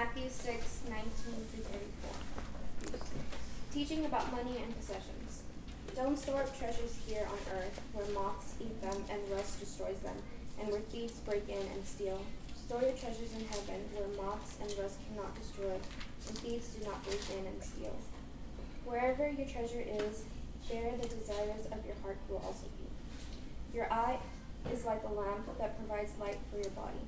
Matthew 6, 19 through 34. Teaching about money and possessions. Don't store up treasures here on earth, where moths eat them and rust destroys them, and where thieves break in and steal. Store your treasures in heaven, where moths and rust cannot destroy, and thieves do not break in and steal. Wherever your treasure is, there the desires of your heart will also be. Your eye is like a lamp that provides light for your body.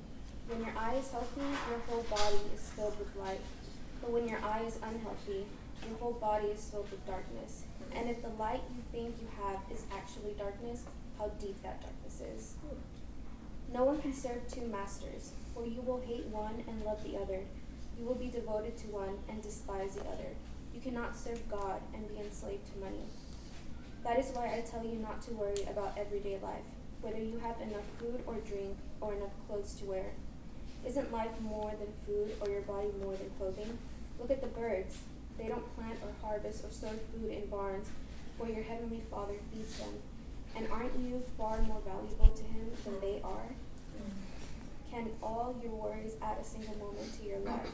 When your eye is healthy, your whole body is filled with light. But when your eye is unhealthy, your whole body is filled with darkness. And if the light you think you have is actually darkness, how deep that darkness is. No one can serve two masters, for you will hate one and love the other. You will be devoted to one and despise the other. You cannot serve God and be enslaved to money. That is why I tell you not to worry about everyday life, whether you have enough food or drink or enough clothes to wear. Isn't life more than food or your body more than clothing? Look at the birds. They don't plant or harvest or store food in barns, for your heavenly Father feeds them. And aren't you far more valuable to him than they are? Can all your worries add a single moment to your life?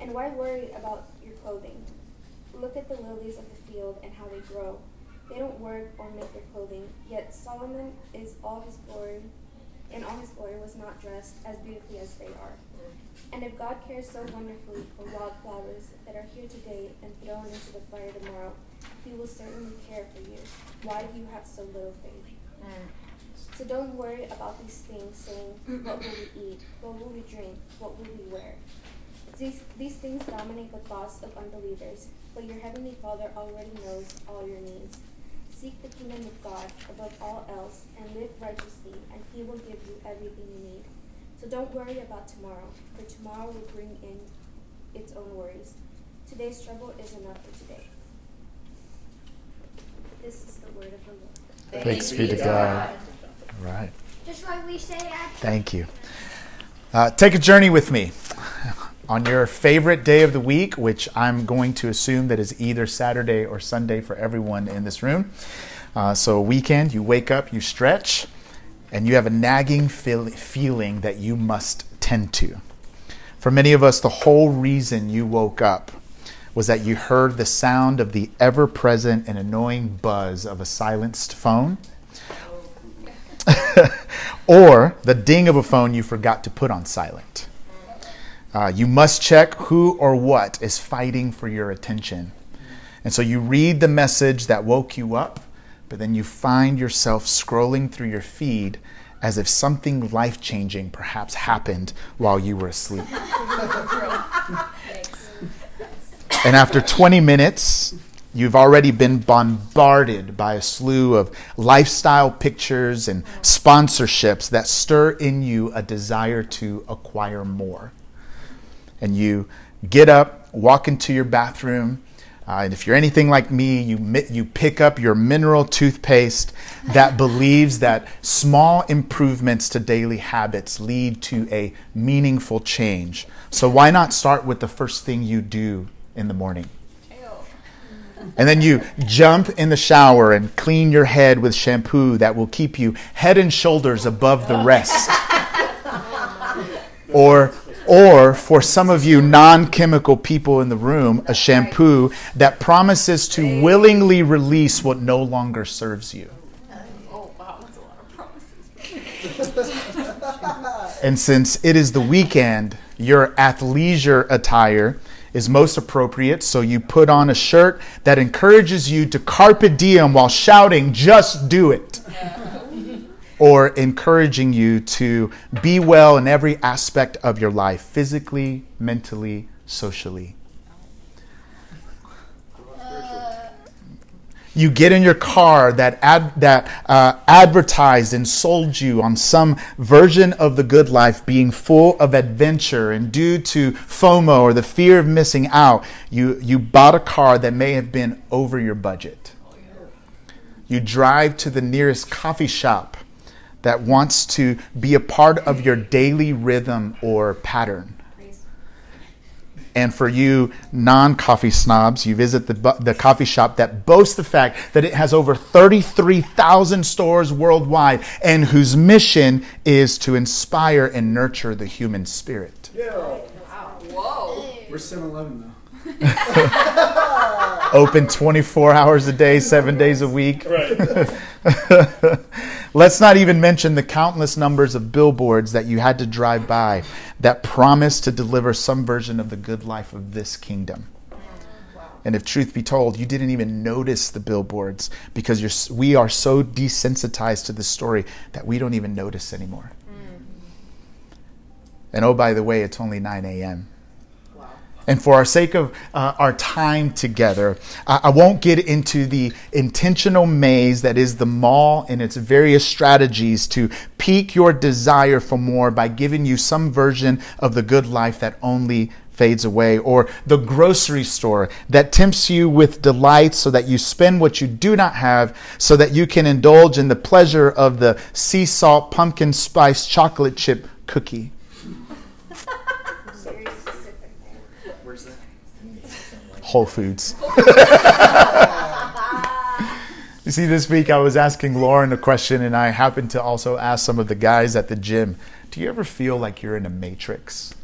And why worry about your clothing? Look at the lilies of the field and how they grow. They don't work or make their clothing, yet Solomon is all his glory in all his glory was not dressed as beautifully as they are. And if God cares so wonderfully for wildflowers that are here today and thrown into the fire tomorrow, he will certainly care for you. Why do you have so little faith? So don't worry about these things, saying, What will we eat? What will we drink? What will we wear? These, these things dominate the thoughts of unbelievers, but your heavenly Father already knows all your needs. Seek the kingdom of God above all else and live righteously, and He will give you everything you need. So don't worry about tomorrow, for tomorrow will bring in its own worries. Today's struggle is enough for today. This is the word of the Lord. Thanks be to God. All right. Just like we say at Thank you. Uh, take a journey with me on your favorite day of the week, which I'm going to assume that is either Saturday or Sunday for everyone in this room. Uh, so, weekend, you wake up, you stretch, and you have a nagging feel- feeling that you must tend to. For many of us, the whole reason you woke up was that you heard the sound of the ever present and annoying buzz of a silenced phone. or the ding of a phone you forgot to put on silent. Uh, you must check who or what is fighting for your attention. And so you read the message that woke you up, but then you find yourself scrolling through your feed as if something life changing perhaps happened while you were asleep. and after 20 minutes, You've already been bombarded by a slew of lifestyle pictures and sponsorships that stir in you a desire to acquire more. And you get up, walk into your bathroom, uh, and if you're anything like me, you, you pick up your mineral toothpaste that believes that small improvements to daily habits lead to a meaningful change. So, why not start with the first thing you do in the morning? And then you jump in the shower and clean your head with shampoo that will keep you head and shoulders above the rest. or or for some of you non chemical people in the room, a shampoo that promises to willingly release what no longer serves you. and since it is the weekend, your athleisure attire is most appropriate. So you put on a shirt that encourages you to carpe diem while shouting, just do it. Or encouraging you to be well in every aspect of your life, physically, mentally, socially. you get in your car that ad, that uh, advertised and sold you on some version of the good life being full of adventure and due to FOMO or the fear of missing out, you, you bought a car that may have been over your budget. You drive to the nearest coffee shop that wants to be a part of your daily rhythm or pattern. And for you non coffee snobs, you visit the, the coffee shop that boasts the fact that it has over 33,000 stores worldwide and whose mission is to inspire and nurture the human spirit. Yeah. Whoa. We're 7 Eleven, though. Open 24 hours a day, seven days a week. Right. Let's not even mention the countless numbers of billboards that you had to drive by that promise to deliver some version of the good life of this kingdom. And if truth be told, you didn't even notice the billboards because you're, we are so desensitized to the story that we don't even notice anymore. Mm. And oh, by the way, it's only 9 a.m. And for our sake of uh, our time together, I, I won't get into the intentional maze that is the mall and its various strategies to pique your desire for more by giving you some version of the good life that only fades away, or the grocery store that tempts you with delights so that you spend what you do not have so that you can indulge in the pleasure of the sea salt pumpkin spice chocolate chip cookie. Very specific there. Where's that? Whole Foods. you see, this week I was asking Lauren a question, and I happened to also ask some of the guys at the gym Do you ever feel like you're in a matrix?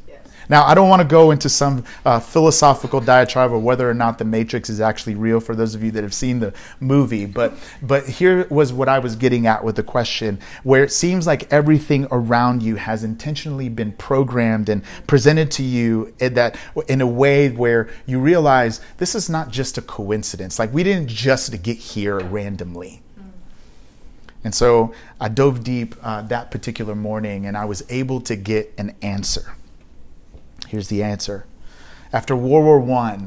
Now, I don't want to go into some uh, philosophical diatribe of whether or not the Matrix is actually real for those of you that have seen the movie, but but here was what I was getting at with the question, where it seems like everything around you has intentionally been programmed and presented to you in that in a way where you realize this is not just a coincidence. Like we didn't just get here randomly. And so I dove deep uh, that particular morning, and I was able to get an answer. Here's the answer. After World War I,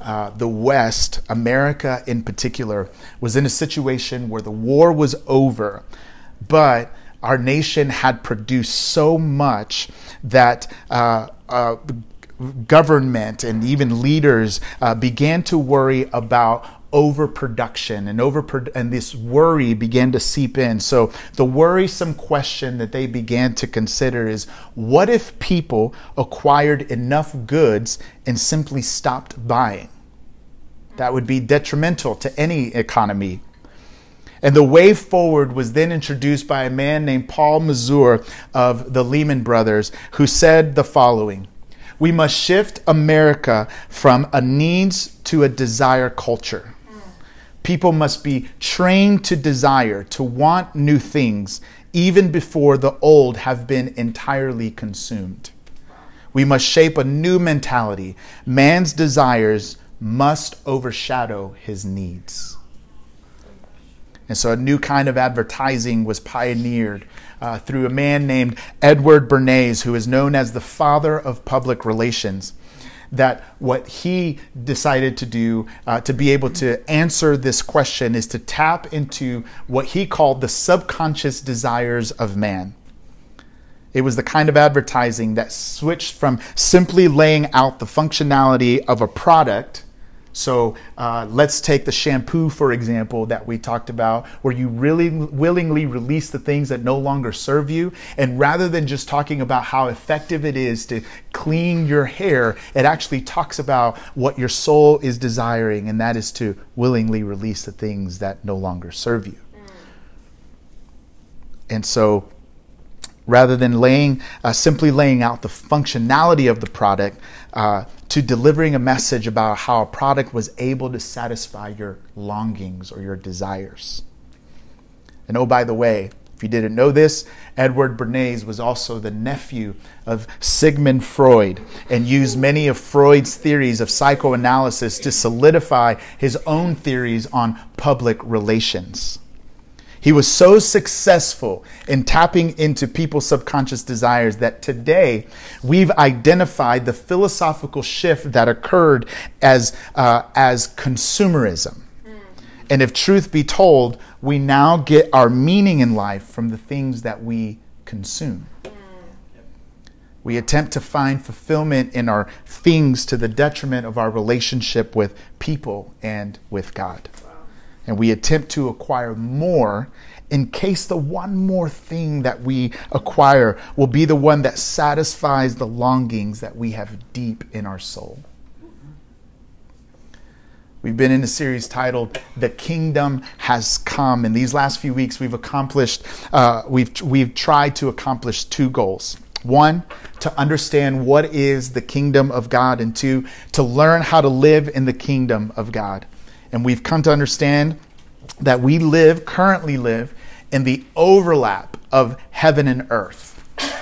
uh, the West, America in particular, was in a situation where the war was over, but our nation had produced so much that uh, uh, government and even leaders uh, began to worry about overproduction and over and this worry began to seep in. So the worrisome question that they began to consider is what if people acquired enough goods and simply stopped buying? That would be detrimental to any economy. And the way forward was then introduced by a man named Paul Mazur of the Lehman Brothers, who said the following We must shift America from a needs to a desire culture. People must be trained to desire, to want new things, even before the old have been entirely consumed. We must shape a new mentality. Man's desires must overshadow his needs. And so a new kind of advertising was pioneered uh, through a man named Edward Bernays, who is known as the father of public relations that what he decided to do uh, to be able to answer this question is to tap into what he called the subconscious desires of man. It was the kind of advertising that switched from simply laying out the functionality of a product so uh, let's take the shampoo, for example, that we talked about, where you really willingly release the things that no longer serve you. And rather than just talking about how effective it is to clean your hair, it actually talks about what your soul is desiring, and that is to willingly release the things that no longer serve you. And so rather than laying uh, simply laying out the functionality of the product uh, to delivering a message about how a product was able to satisfy your longings or your desires. And oh by the way if you didn't know this edward bernays was also the nephew of sigmund freud and used many of freud's theories of psychoanalysis to solidify his own theories on public relations he was so successful in tapping into people's subconscious desires that today we've identified the philosophical shift that occurred as, uh, as consumerism. Mm. And if truth be told, we now get our meaning in life from the things that we consume. We attempt to find fulfillment in our things to the detriment of our relationship with people and with God. And we attempt to acquire more in case the one more thing that we acquire will be the one that satisfies the longings that we have deep in our soul. We've been in a series titled "The Kingdom Has Come." In these last few weeks, we've accomplished, uh, we've we've tried to accomplish two goals. One, to understand what is the kingdom of God, and two, to learn how to live in the kingdom of God. And we've come to understand that we live, currently live, in the overlap of heaven and earth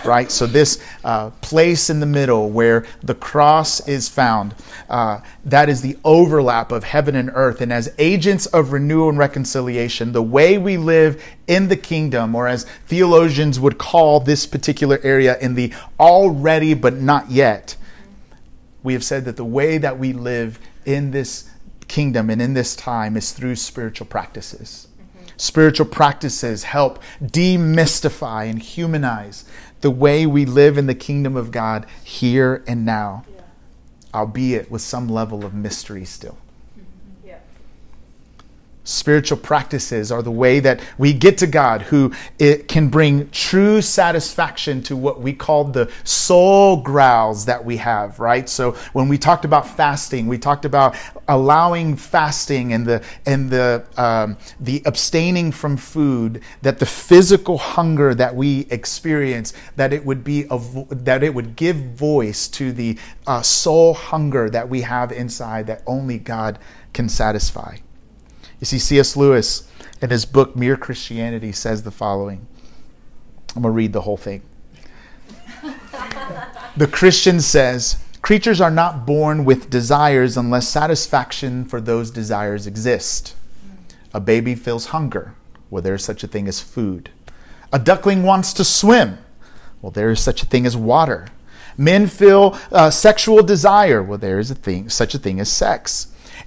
right? So, this uh, place in the middle where the cross is found, uh, that is the overlap of heaven and earth. And as agents of renewal and reconciliation, the way we live in the kingdom, or as theologians would call this particular area, in the already but not yet, we have said that the way that we live in this kingdom and in this time is through spiritual practices. Spiritual practices help demystify and humanize the way we live in the kingdom of God here and now, yeah. albeit with some level of mystery still. Spiritual practices are the way that we get to God, who it can bring true satisfaction to what we call the soul growls that we have, right? So when we talked about fasting, we talked about allowing fasting and the and the um, the abstaining from food, that the physical hunger that we experience, that it would be a, that it would give voice to the uh, soul hunger that we have inside that only God can satisfy. You see, C.S. Lewis in his book Mere Christianity says the following. I'm going to read the whole thing. the Christian says, Creatures are not born with desires unless satisfaction for those desires exist. A baby feels hunger. Well, there is such a thing as food. A duckling wants to swim. Well, there is such a thing as water. Men feel uh, sexual desire. Well, there is a thing, such a thing as sex.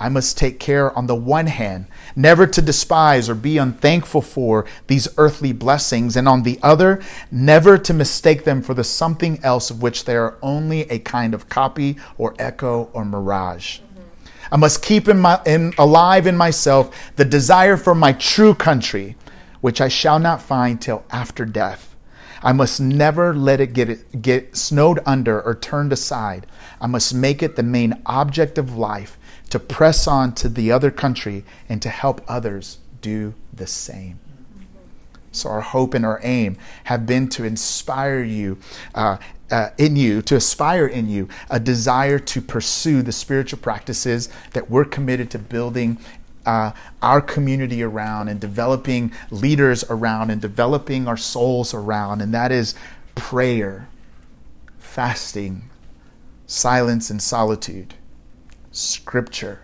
I must take care, on the one hand, never to despise or be unthankful for these earthly blessings, and on the other, never to mistake them for the something else of which they are only a kind of copy or echo or mirage. I must keep in my, in, alive in myself the desire for my true country, which I shall not find till after death. I must never let it get, it get snowed under or turned aside. I must make it the main object of life to press on to the other country and to help others do the same. So, our hope and our aim have been to inspire you, uh, uh, in you, to aspire in you a desire to pursue the spiritual practices that we're committed to building uh, our community around and developing leaders around and developing our souls around, and that is prayer, fasting, silence, and solitude scripture,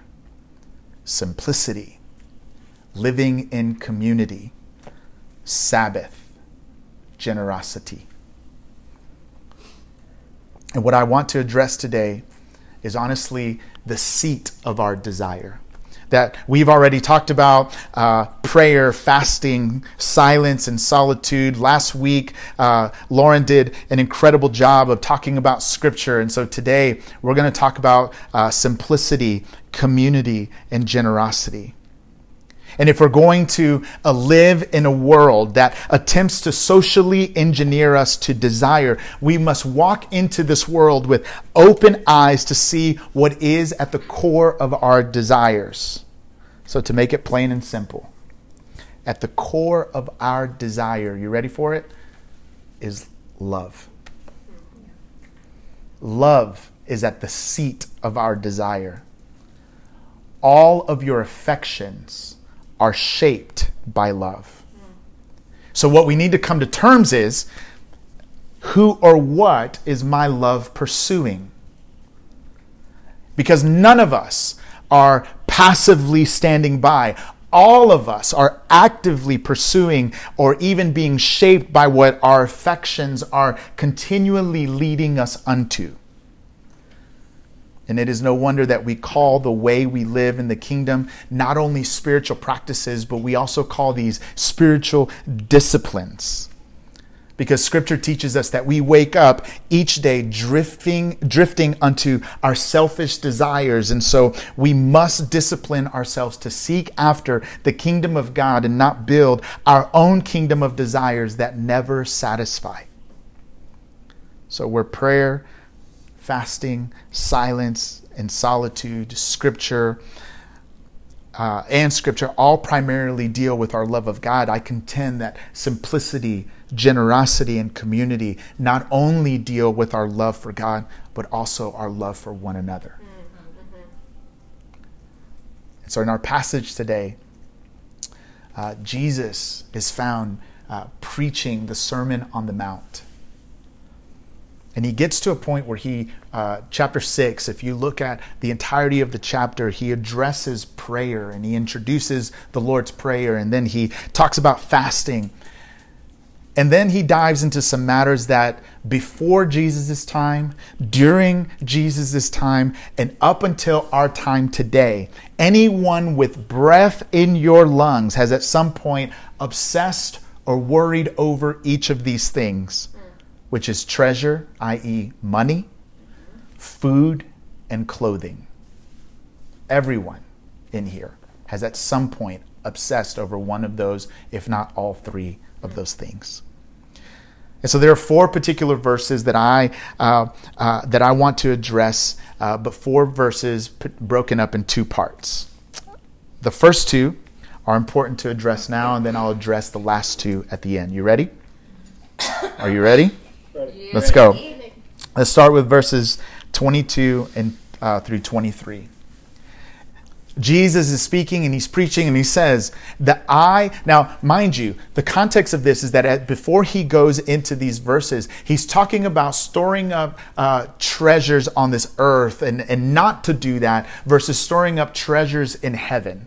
simplicity, living in community, Sabbath, generosity. And what I want to address today is honestly the seat of our desire that we've already talked about uh, prayer, fasting, silence, and solitude. Last week, uh, Lauren did an incredible job of talking about scripture. And so today, we're going to talk about uh, simplicity, community, and generosity. And if we're going to uh, live in a world that attempts to socially engineer us to desire, we must walk into this world with open eyes to see what is at the core of our desires. So, to make it plain and simple, at the core of our desire, you ready for it? Is love. Love is at the seat of our desire. All of your affections are shaped by love. So, what we need to come to terms is who or what is my love pursuing? Because none of us are passively standing by. all of us are actively pursuing or even being shaped by what our affections are continually leading us unto. And it is no wonder that we call the way we live in the kingdom not only spiritual practices, but we also call these spiritual disciplines because scripture teaches us that we wake up each day drifting drifting unto our selfish desires. And so we must discipline ourselves to seek after the kingdom of God and not build our own kingdom of desires that never satisfy. So where prayer fasting silence and solitude scripture uh, and scripture all primarily deal with our love of God, I contend that simplicity generosity and community not only deal with our love for God, but also our love for one another. Mm-hmm. And so, in our passage today, uh, Jesus is found uh, preaching the Sermon on the Mount. And he gets to a point where he, uh, chapter 6, if you look at the entirety of the chapter, he addresses prayer and he introduces the Lord's Prayer. And then he talks about fasting and then he dives into some matters that before Jesus' time, during Jesus' time, and up until our time today, anyone with breath in your lungs has at some point obsessed or worried over each of these things, which is treasure, i.e., money, food, and clothing. Everyone in here has at some point obsessed over one of those, if not all three of those things. And so there are four particular verses that I uh, uh, that I want to address, uh, but four verses p- broken up in two parts. The first two are important to address now, and then I'll address the last two at the end. You ready? Are you ready? ready. Let's go. Let's start with verses 22 and uh, through 23. Jesus is speaking and he's preaching and he says that I, now mind you, the context of this is that at, before he goes into these verses, he's talking about storing up uh, treasures on this earth and, and not to do that versus storing up treasures in heaven.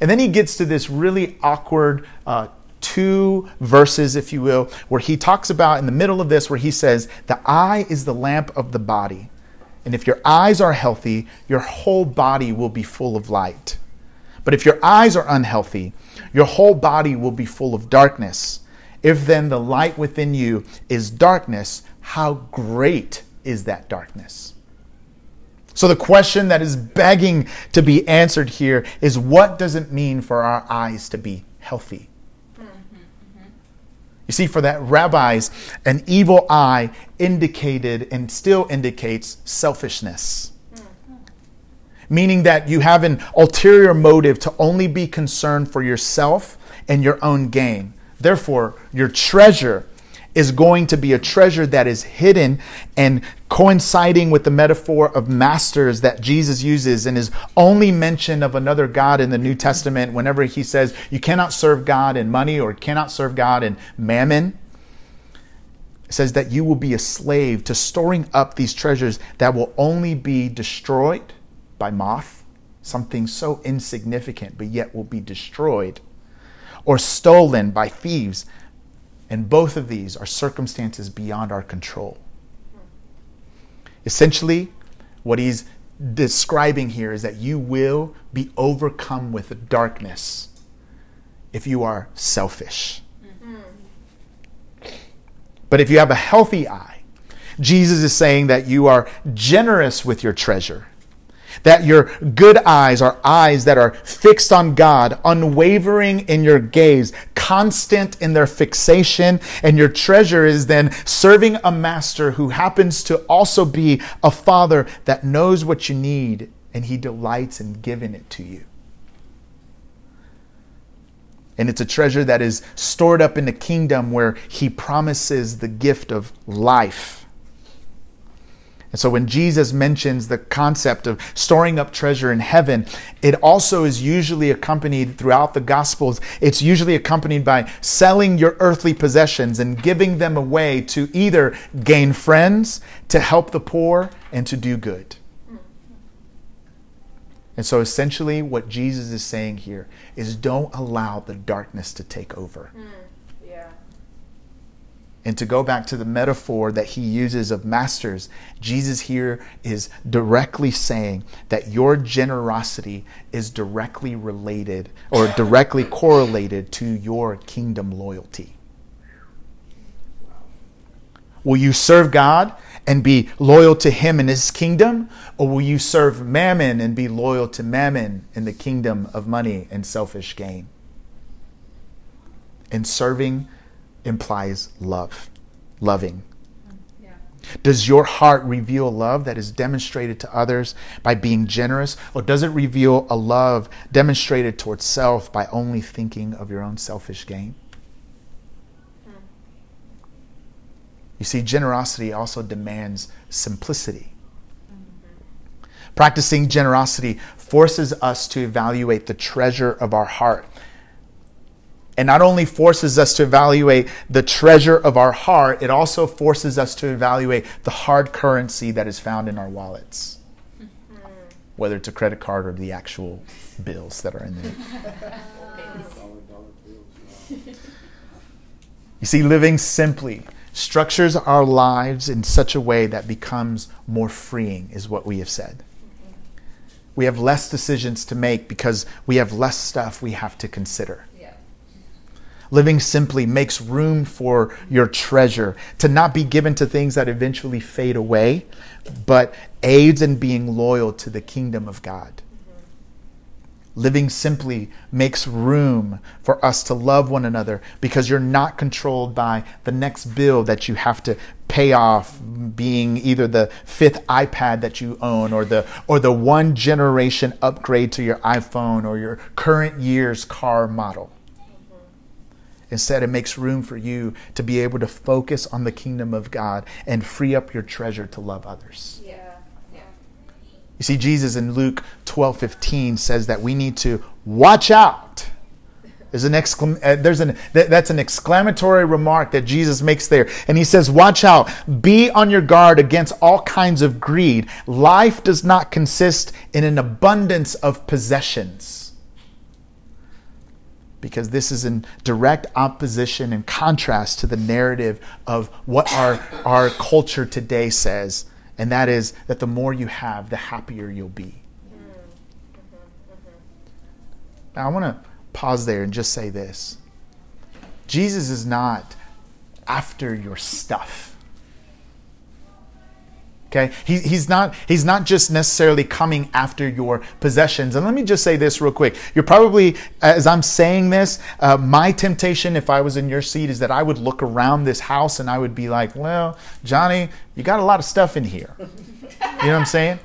And then he gets to this really awkward uh, two verses, if you will, where he talks about in the middle of this, where he says, The eye is the lamp of the body. And if your eyes are healthy, your whole body will be full of light. But if your eyes are unhealthy, your whole body will be full of darkness. If then the light within you is darkness, how great is that darkness? So, the question that is begging to be answered here is what does it mean for our eyes to be healthy? You see, for that rabbis, an evil eye indicated and still indicates selfishness. Mm-hmm. Meaning that you have an ulterior motive to only be concerned for yourself and your own gain. Therefore, your treasure is going to be a treasure that is hidden and coinciding with the metaphor of masters that Jesus uses and his only mention of another God in the New Testament whenever he says you cannot serve God in money or cannot serve God in mammon. It says that you will be a slave to storing up these treasures that will only be destroyed by moth, something so insignificant but yet will be destroyed, or stolen by thieves and both of these are circumstances beyond our control. Essentially, what he's describing here is that you will be overcome with darkness if you are selfish. Mm-hmm. But if you have a healthy eye, Jesus is saying that you are generous with your treasure. That your good eyes are eyes that are fixed on God, unwavering in your gaze, constant in their fixation, and your treasure is then serving a master who happens to also be a father that knows what you need and he delights in giving it to you. And it's a treasure that is stored up in the kingdom where he promises the gift of life and so when Jesus mentions the concept of storing up treasure in heaven, it also is usually accompanied throughout the Gospels, it's usually accompanied by selling your earthly possessions and giving them away to either gain friends, to help the poor, and to do good. And so essentially, what Jesus is saying here is don't allow the darkness to take over. Mm. And to go back to the metaphor that he uses of masters, Jesus here is directly saying that your generosity is directly related or directly correlated to your kingdom loyalty. Will you serve God and be loyal to Him and His kingdom? Or will you serve mammon and be loyal to mammon in the kingdom of money and selfish gain? In serving implies love, loving. Mm, yeah. Does your heart reveal a love that is demonstrated to others by being generous? Or does it reveal a love demonstrated towards self by only thinking of your own selfish gain? Hmm. You see, generosity also demands simplicity. Mm-hmm. Practicing generosity forces us to evaluate the treasure of our heart. And not only forces us to evaluate the treasure of our heart, it also forces us to evaluate the hard currency that is found in our wallets, hmm. whether it's a credit card or the actual bills that are in there. You see, living simply structures our lives in such a way that becomes more freeing, is what we have said. Mm-hmm. We have less decisions to make because we have less stuff we have to consider. Living simply makes room for your treasure to not be given to things that eventually fade away, but aids in being loyal to the kingdom of God. Living simply makes room for us to love one another because you're not controlled by the next bill that you have to pay off being either the fifth iPad that you own or the or the one generation upgrade to your iPhone or your current year's car model. Instead, it makes room for you to be able to focus on the kingdom of God and free up your treasure to love others. Yeah. Yeah. You see, Jesus in Luke 12 15 says that we need to watch out. There's an, exclam- uh, there's an that, that's an exclamatory remark that Jesus makes there. And he says, Watch out, be on your guard against all kinds of greed. Life does not consist in an abundance of possessions. Because this is in direct opposition and contrast to the narrative of what our, our culture today says and that is that the more you have, the happier you'll be. Now, I want to pause there and just say this Jesus is not after your stuff. Okay? He, he's, not, he's not just necessarily coming after your possessions. And let me just say this real quick. You're probably, as I'm saying this, uh, my temptation, if I was in your seat, is that I would look around this house and I would be like, well, Johnny, you got a lot of stuff in here. You know what I'm saying?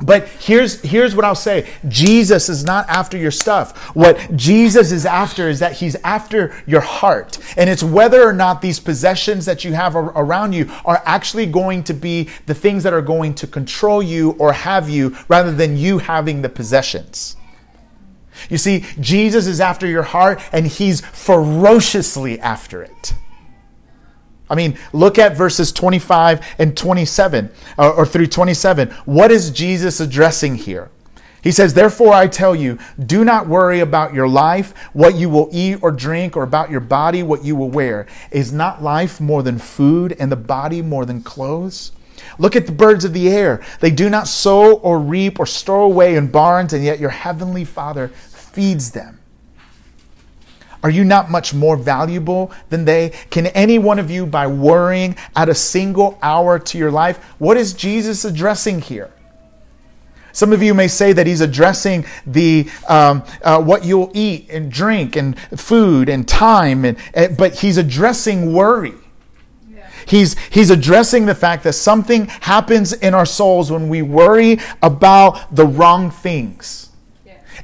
But here's here's what I'll say. Jesus is not after your stuff. What Jesus is after is that he's after your heart. And it's whether or not these possessions that you have ar- around you are actually going to be the things that are going to control you or have you rather than you having the possessions. You see, Jesus is after your heart and he's ferociously after it. I mean, look at verses 25 and 27, or, or through 27. What is Jesus addressing here? He says, Therefore I tell you, do not worry about your life, what you will eat or drink, or about your body, what you will wear. Is not life more than food, and the body more than clothes? Look at the birds of the air. They do not sow or reap or store away in barns, and yet your heavenly Father feeds them. Are you not much more valuable than they? Can any one of you, by worrying, add a single hour to your life? What is Jesus addressing here? Some of you may say that he's addressing the um, uh, what you'll eat and drink and food and time, and, and but he's addressing worry. He's, he's addressing the fact that something happens in our souls when we worry about the wrong things.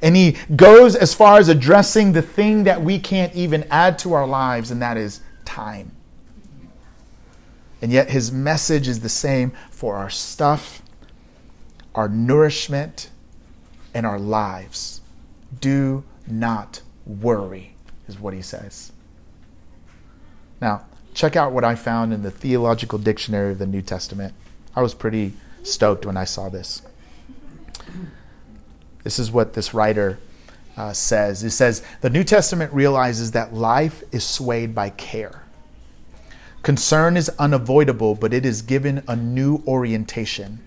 And he goes as far as addressing the thing that we can't even add to our lives, and that is time. And yet his message is the same for our stuff, our nourishment, and our lives. Do not worry, is what he says. Now, check out what I found in the Theological Dictionary of the New Testament. I was pretty stoked when I saw this. This is what this writer uh, says. It says, The New Testament realizes that life is swayed by care. Concern is unavoidable, but it is given a new orientation.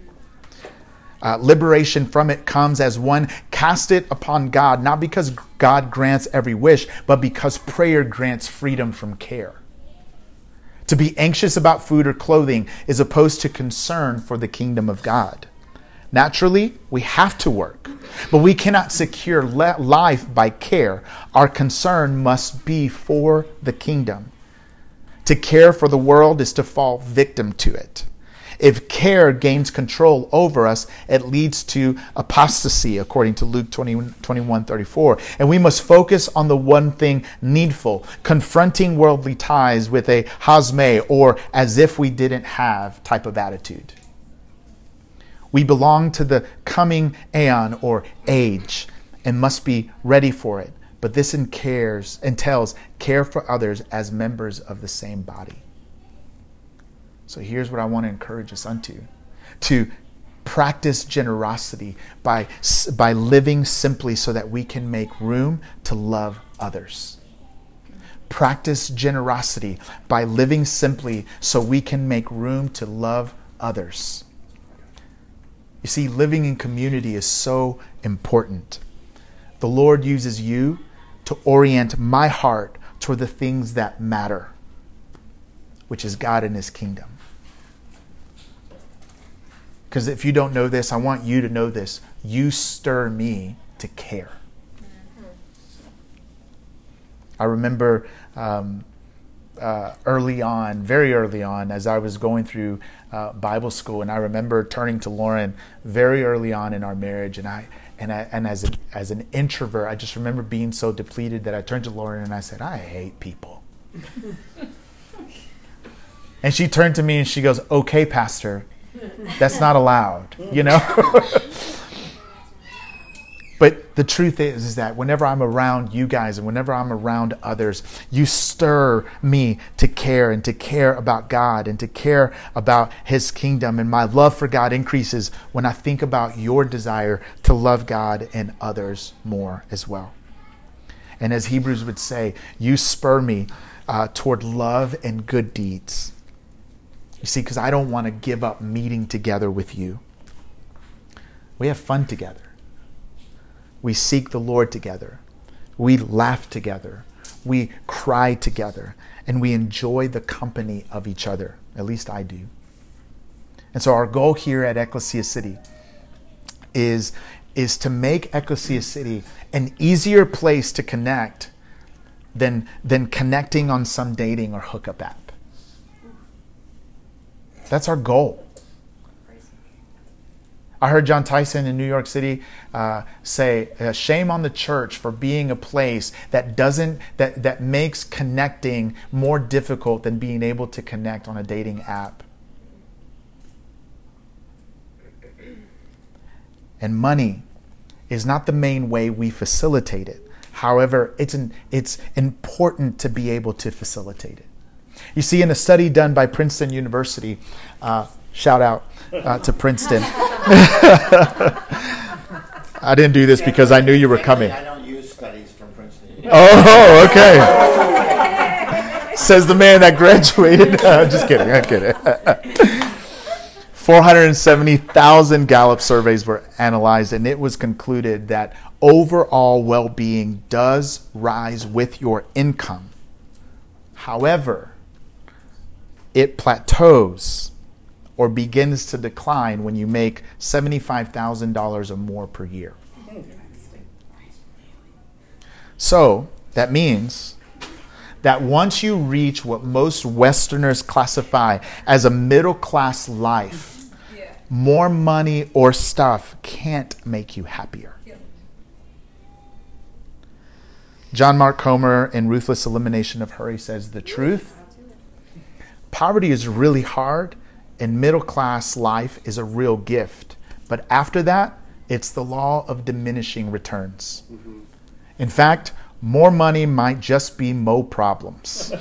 Uh, liberation from it comes as one cast it upon God, not because God grants every wish, but because prayer grants freedom from care. To be anxious about food or clothing is opposed to concern for the kingdom of God. Naturally, we have to work, but we cannot secure life by care. Our concern must be for the kingdom. To care for the world is to fall victim to it. If care gains control over us, it leads to apostasy, according to Luke 20, 21 34. And we must focus on the one thing needful, confronting worldly ties with a hos me or as if we didn't have type of attitude. We belong to the coming aeon or age and must be ready for it. But this entails care for others as members of the same body. So here's what I want to encourage us unto to practice generosity by, by living simply so that we can make room to love others. Practice generosity by living simply so we can make room to love others. You see, living in community is so important. The Lord uses you to orient my heart toward the things that matter, which is God and His kingdom. Because if you don't know this, I want you to know this. You stir me to care. I remember um, uh, early on, very early on, as I was going through uh, Bible school, and I remember turning to Lauren very early on in our marriage, and I and I, and as a, as an introvert, I just remember being so depleted that I turned to Lauren and I said, "I hate people." and she turned to me and she goes, "Okay, Pastor, that's not allowed," you know. But the truth is, is that whenever I'm around you guys and whenever I'm around others, you stir me to care and to care about God and to care about His kingdom. And my love for God increases when I think about your desire to love God and others more as well. And as Hebrews would say, you spur me uh, toward love and good deeds. You see, because I don't want to give up meeting together with you. We have fun together. We seek the Lord together. We laugh together. We cry together. And we enjoy the company of each other. At least I do. And so, our goal here at Ecclesia City is, is to make Ecclesia City an easier place to connect than, than connecting on some dating or hookup app. That's our goal. I heard Jon Tyson in New York City uh, say, uh, "Shame on the church for being a place that doesn't that that makes connecting more difficult than being able to connect on a dating app." And money is not the main way we facilitate it. However, it's an, it's important to be able to facilitate it. You see, in a study done by Princeton University, uh, shout out uh, to Princeton. I didn't do this because I knew you were coming. I don't use studies from Princeton. Oh, okay. Says the man that graduated. Uh, just kidding. I'm kidding. 470,000 Gallup surveys were analyzed, and it was concluded that overall well being does rise with your income. However, it plateaus or begins to decline when you make $75,000 or more per year. So that means that once you reach what most Westerners classify as a middle class life, Yeah. more money or stuff can't make you happier. John Mark Comer in Ruthless Elimination of Hurry says the truth. Poverty is really hard, and middle class life is a real gift. But after that, it's the law of diminishing returns. Mm-hmm. In fact, more money might just be mo problems.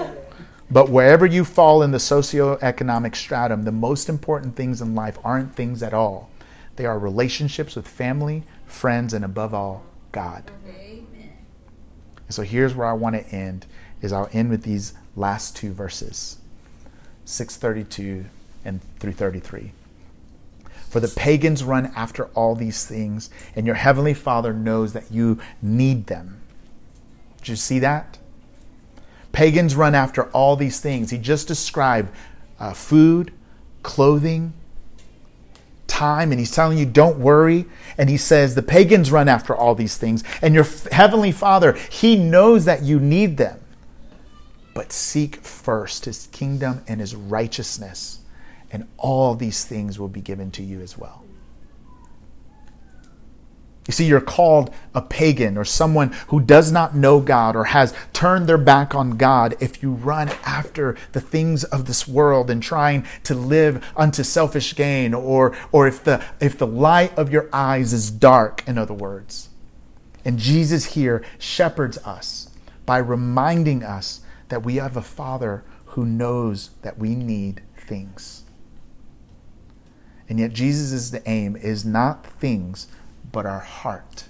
but wherever you fall in the socioeconomic stratum, the most important things in life aren't things at all. They are relationships with family, friends, and above all, God. Amen. And so here's where I want to end is I'll end with these last two verses. 632 and 333. For the pagans run after all these things, and your heavenly Father knows that you need them. Did you see that? Pagans run after all these things. He just described uh, food, clothing, time, and he's telling you, don't worry. And he says, the pagans run after all these things, and your heavenly Father, he knows that you need them. But seek first his kingdom and his righteousness, and all these things will be given to you as well. You see, you're called a pagan or someone who does not know God or has turned their back on God if you run after the things of this world and trying to live unto selfish gain or, or if, the, if the light of your eyes is dark, in other words. And Jesus here shepherds us by reminding us that we have a Father who knows that we need things. And yet, Jesus' aim is not things but our heart.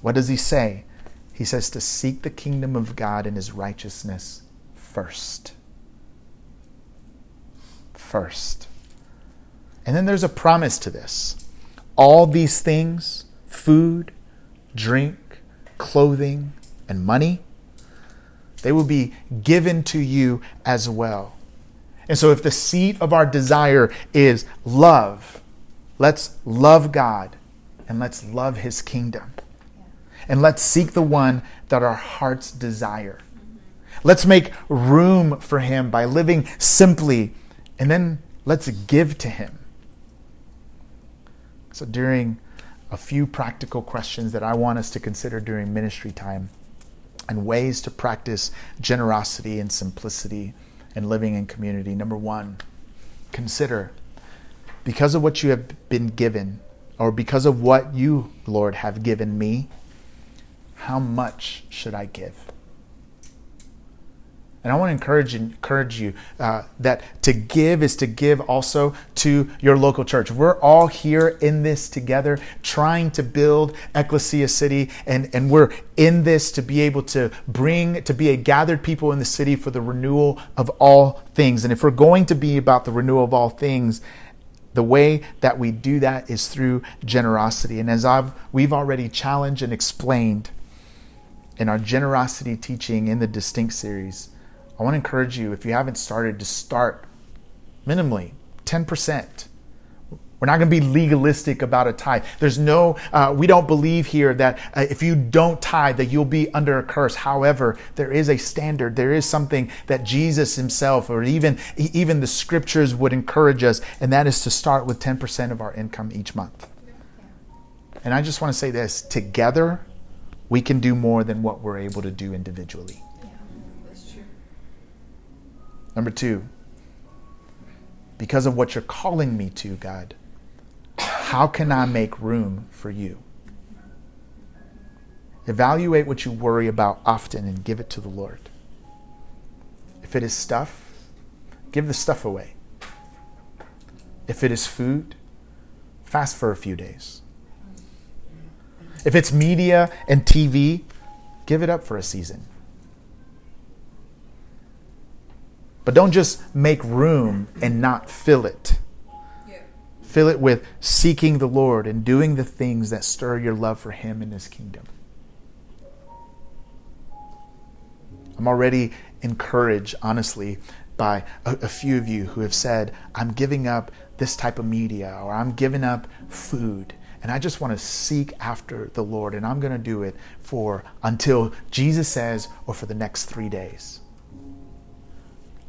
What does he say? He says to seek the kingdom of God and his righteousness first. First. And then there's a promise to this. All these things food, drink, clothing, and money they will be given to you as well. And so, if the seat of our desire is love, let's love God and let's love his kingdom. And let's seek the one that our hearts desire. Let's make room for him by living simply, and then let's give to him. So, during a few practical questions that I want us to consider during ministry time and ways to practice generosity and simplicity and living in community. Number one, consider because of what you have been given, or because of what you, Lord, have given me, how much should I give? And I want to encourage encourage you uh, that to give is to give also to your local church. We're all here in this together, trying to build Ecclesia City, and, and we're in this to be able to bring, to be a gathered people in the city for the renewal of all things. And if we're going to be about the renewal of all things, the way that we do that is through generosity. And as I've, we've already challenged and explained in our generosity teaching in the Distinct series, I want to encourage you, if you haven't started, to start minimally 10%. We're not going to be legalistic about a tithe. There's no, uh, we don't believe here that uh, if you don't tithe, that you'll be under a curse. However, there is a standard. There is something that Jesus himself, or even, even the scriptures would encourage us, and that is to start with 10% of our income each month. And I just want to say this together, we can do more than what we're able to do individually. Number two, because of what you're calling me to, God, how can I make room for you? Evaluate what you worry about often and give it to the Lord. If it is stuff, give the stuff away. If it is food, fast for a few days. If it's media and TV, give it up for a season. But don't just make room and not fill it. Fill it with seeking the Lord and doing the things that stir your love for Him and His kingdom. I'm already encouraged, honestly, by a, a, few of you who have said, I'm giving up this type of media or I'm giving up food. And I just want to seek after the Lord, and I'm going to do it for until Jesus says, or for the next three days.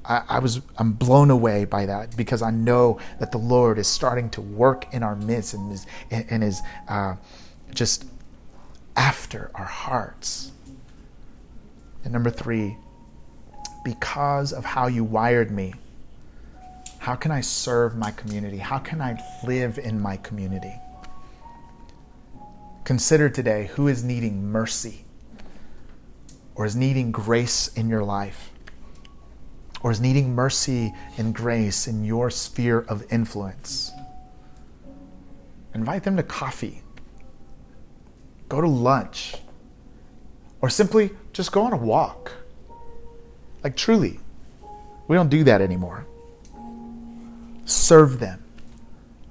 I, I, was I'm blown away by that because I know that the Lord is starting to work in our midst and is and is uh, just after our hearts. And number three, because of how you wired me, how can I serve my community? How can I live in my community? Consider today who is needing mercy or is needing grace in your life or is needing mercy and grace in your sphere of influence. Invite them to coffee. Go to lunch. Or simply just go on a walk. Like, truly, we don't do that anymore. Serve them,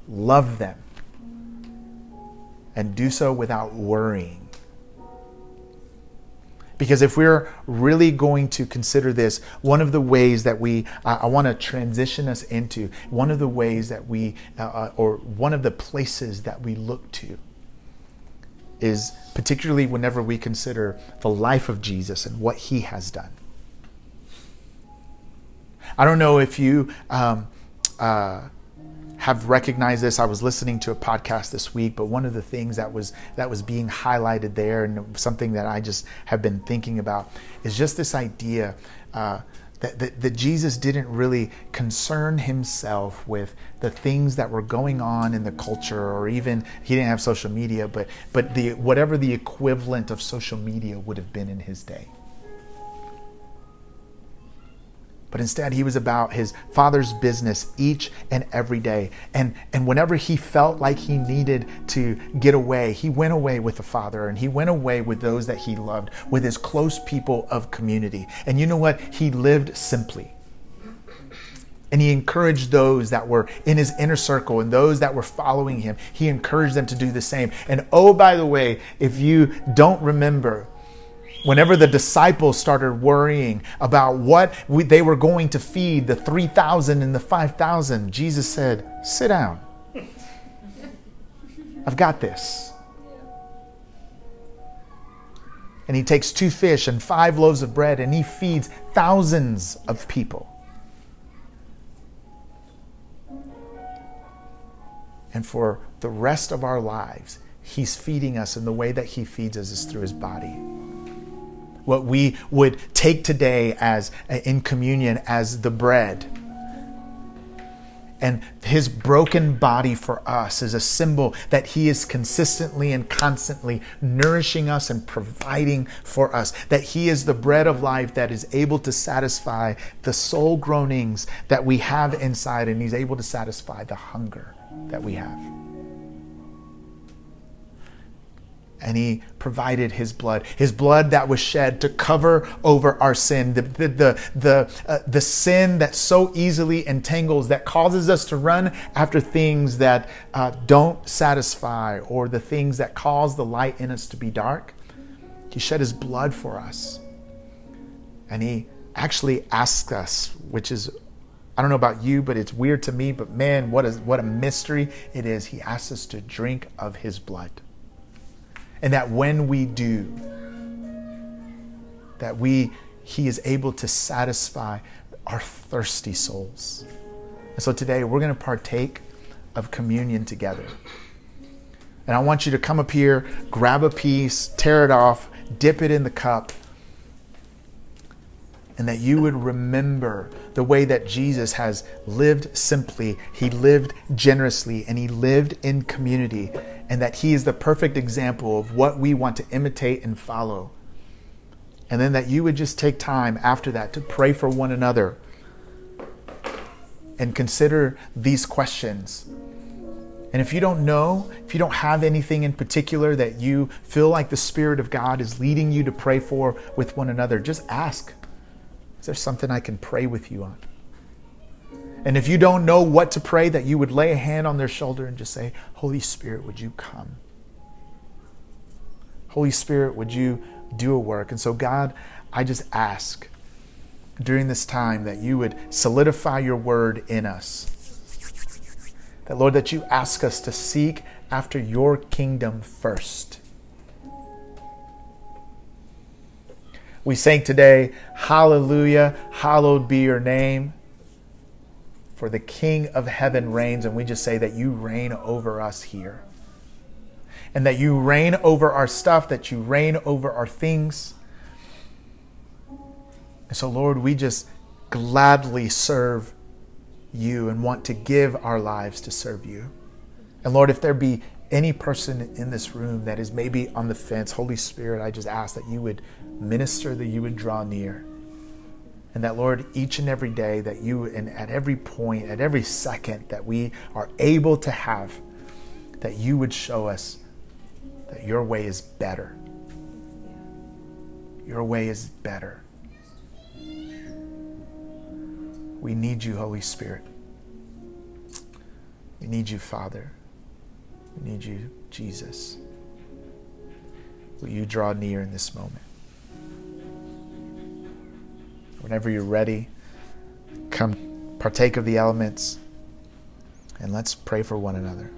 love them, and do so without worrying. Because if we're really going to consider this, one of the ways that we, uh, I want to transition us into, one of the ways that we, uh, uh, or one of the places that we look to, is particularly whenever we consider the life of Jesus and what he has done. I don't know if you um, uh, have recognized this. I was listening to a podcast this week, but one of the things that was that was being highlighted there, and something that I just have been thinking about, is just this idea. Uh, that, that, that, Jesus didn't really concern himself with the things that were going on in the culture, or even he didn't have social media, but but the whatever the equivalent of social media would have been in his day but instead he was about his father's business each and every day. And, and whenever he felt like he needed to get away, he went away with the father and he went away with those that he loved, with his close people of community. And you know what? He lived simply. And he encouraged those that were in his inner circle and those that were following him. He encouraged them to do the same. And oh, by the way, if you don't remember, Whenever the disciples started worrying about what we, they were going to feed the 3,000 and the 5,000, Jesus said, Sit down. I've got this. And he takes two fish and five loaves of bread and he feeds thousands of people. And for the rest of our lives, he's feeding us, and the way that he feeds us is through his body what we would take today as uh, in communion as the bread and his broken body for us is a symbol that he is consistently and constantly nourishing us and providing for us. That he is the bread of life that is able to satisfy the soul groanings that we have inside, and he's able to satisfy the hunger that we have. And he provided his blood his blood that was shed to cover over our sin the the the the, uh, the sin that so easily entangles that causes us to run after things that uh, don't satisfy or the things that cause the light in us to be dark he shed his blood for us and he actually asks us which is I don't know about you, but it's weird to me. But man, what is what a mystery it is. He asks us to drink of his blood. And that when we do, that we he is able to satisfy our thirsty souls. And so today we're going to partake of communion together. And I want you to come up here, grab a piece, tear it off, dip it in the cup, and that you would remember the way that Jesus has lived simply, he lived generously, and he lived in community, and that he is the perfect example of what we want to imitate and follow. And then that you would just take time after that to pray for one another and consider these questions. And if you don't know, if you don't have anything in particular that you feel like the Spirit of God is leading you to pray for with one another, just ask. Is there something I can pray with you on? And if you don't know what to pray, that you would lay a hand on their shoulder and just say, Holy Spirit, would you come? Holy Spirit, would you do a work? And so, God, I just ask during this time that you would solidify your word in us. That, Lord, that you ask us to seek after your kingdom first. We sang today, Hallelujah, hallowed be your name. For the King of heaven reigns, and we just say that you reign over us here. And that you reign over our stuff, that you reign over our things. And so, Lord, we just gladly serve you and want to give our lives to serve you. And Lord, if there be any person in this room that is maybe on the fence, Holy Spirit, I just ask that you would minister, that you would draw near. And that, Lord, each and every day that you, and at every point, at every second that we are able to have, that you would show us that your way is better. Your way is better. We need you, Holy Spirit. We need you, Father. We need you, Jesus. Will you draw near in this moment? Whenever you're ready, come partake of the elements and let's pray for one another.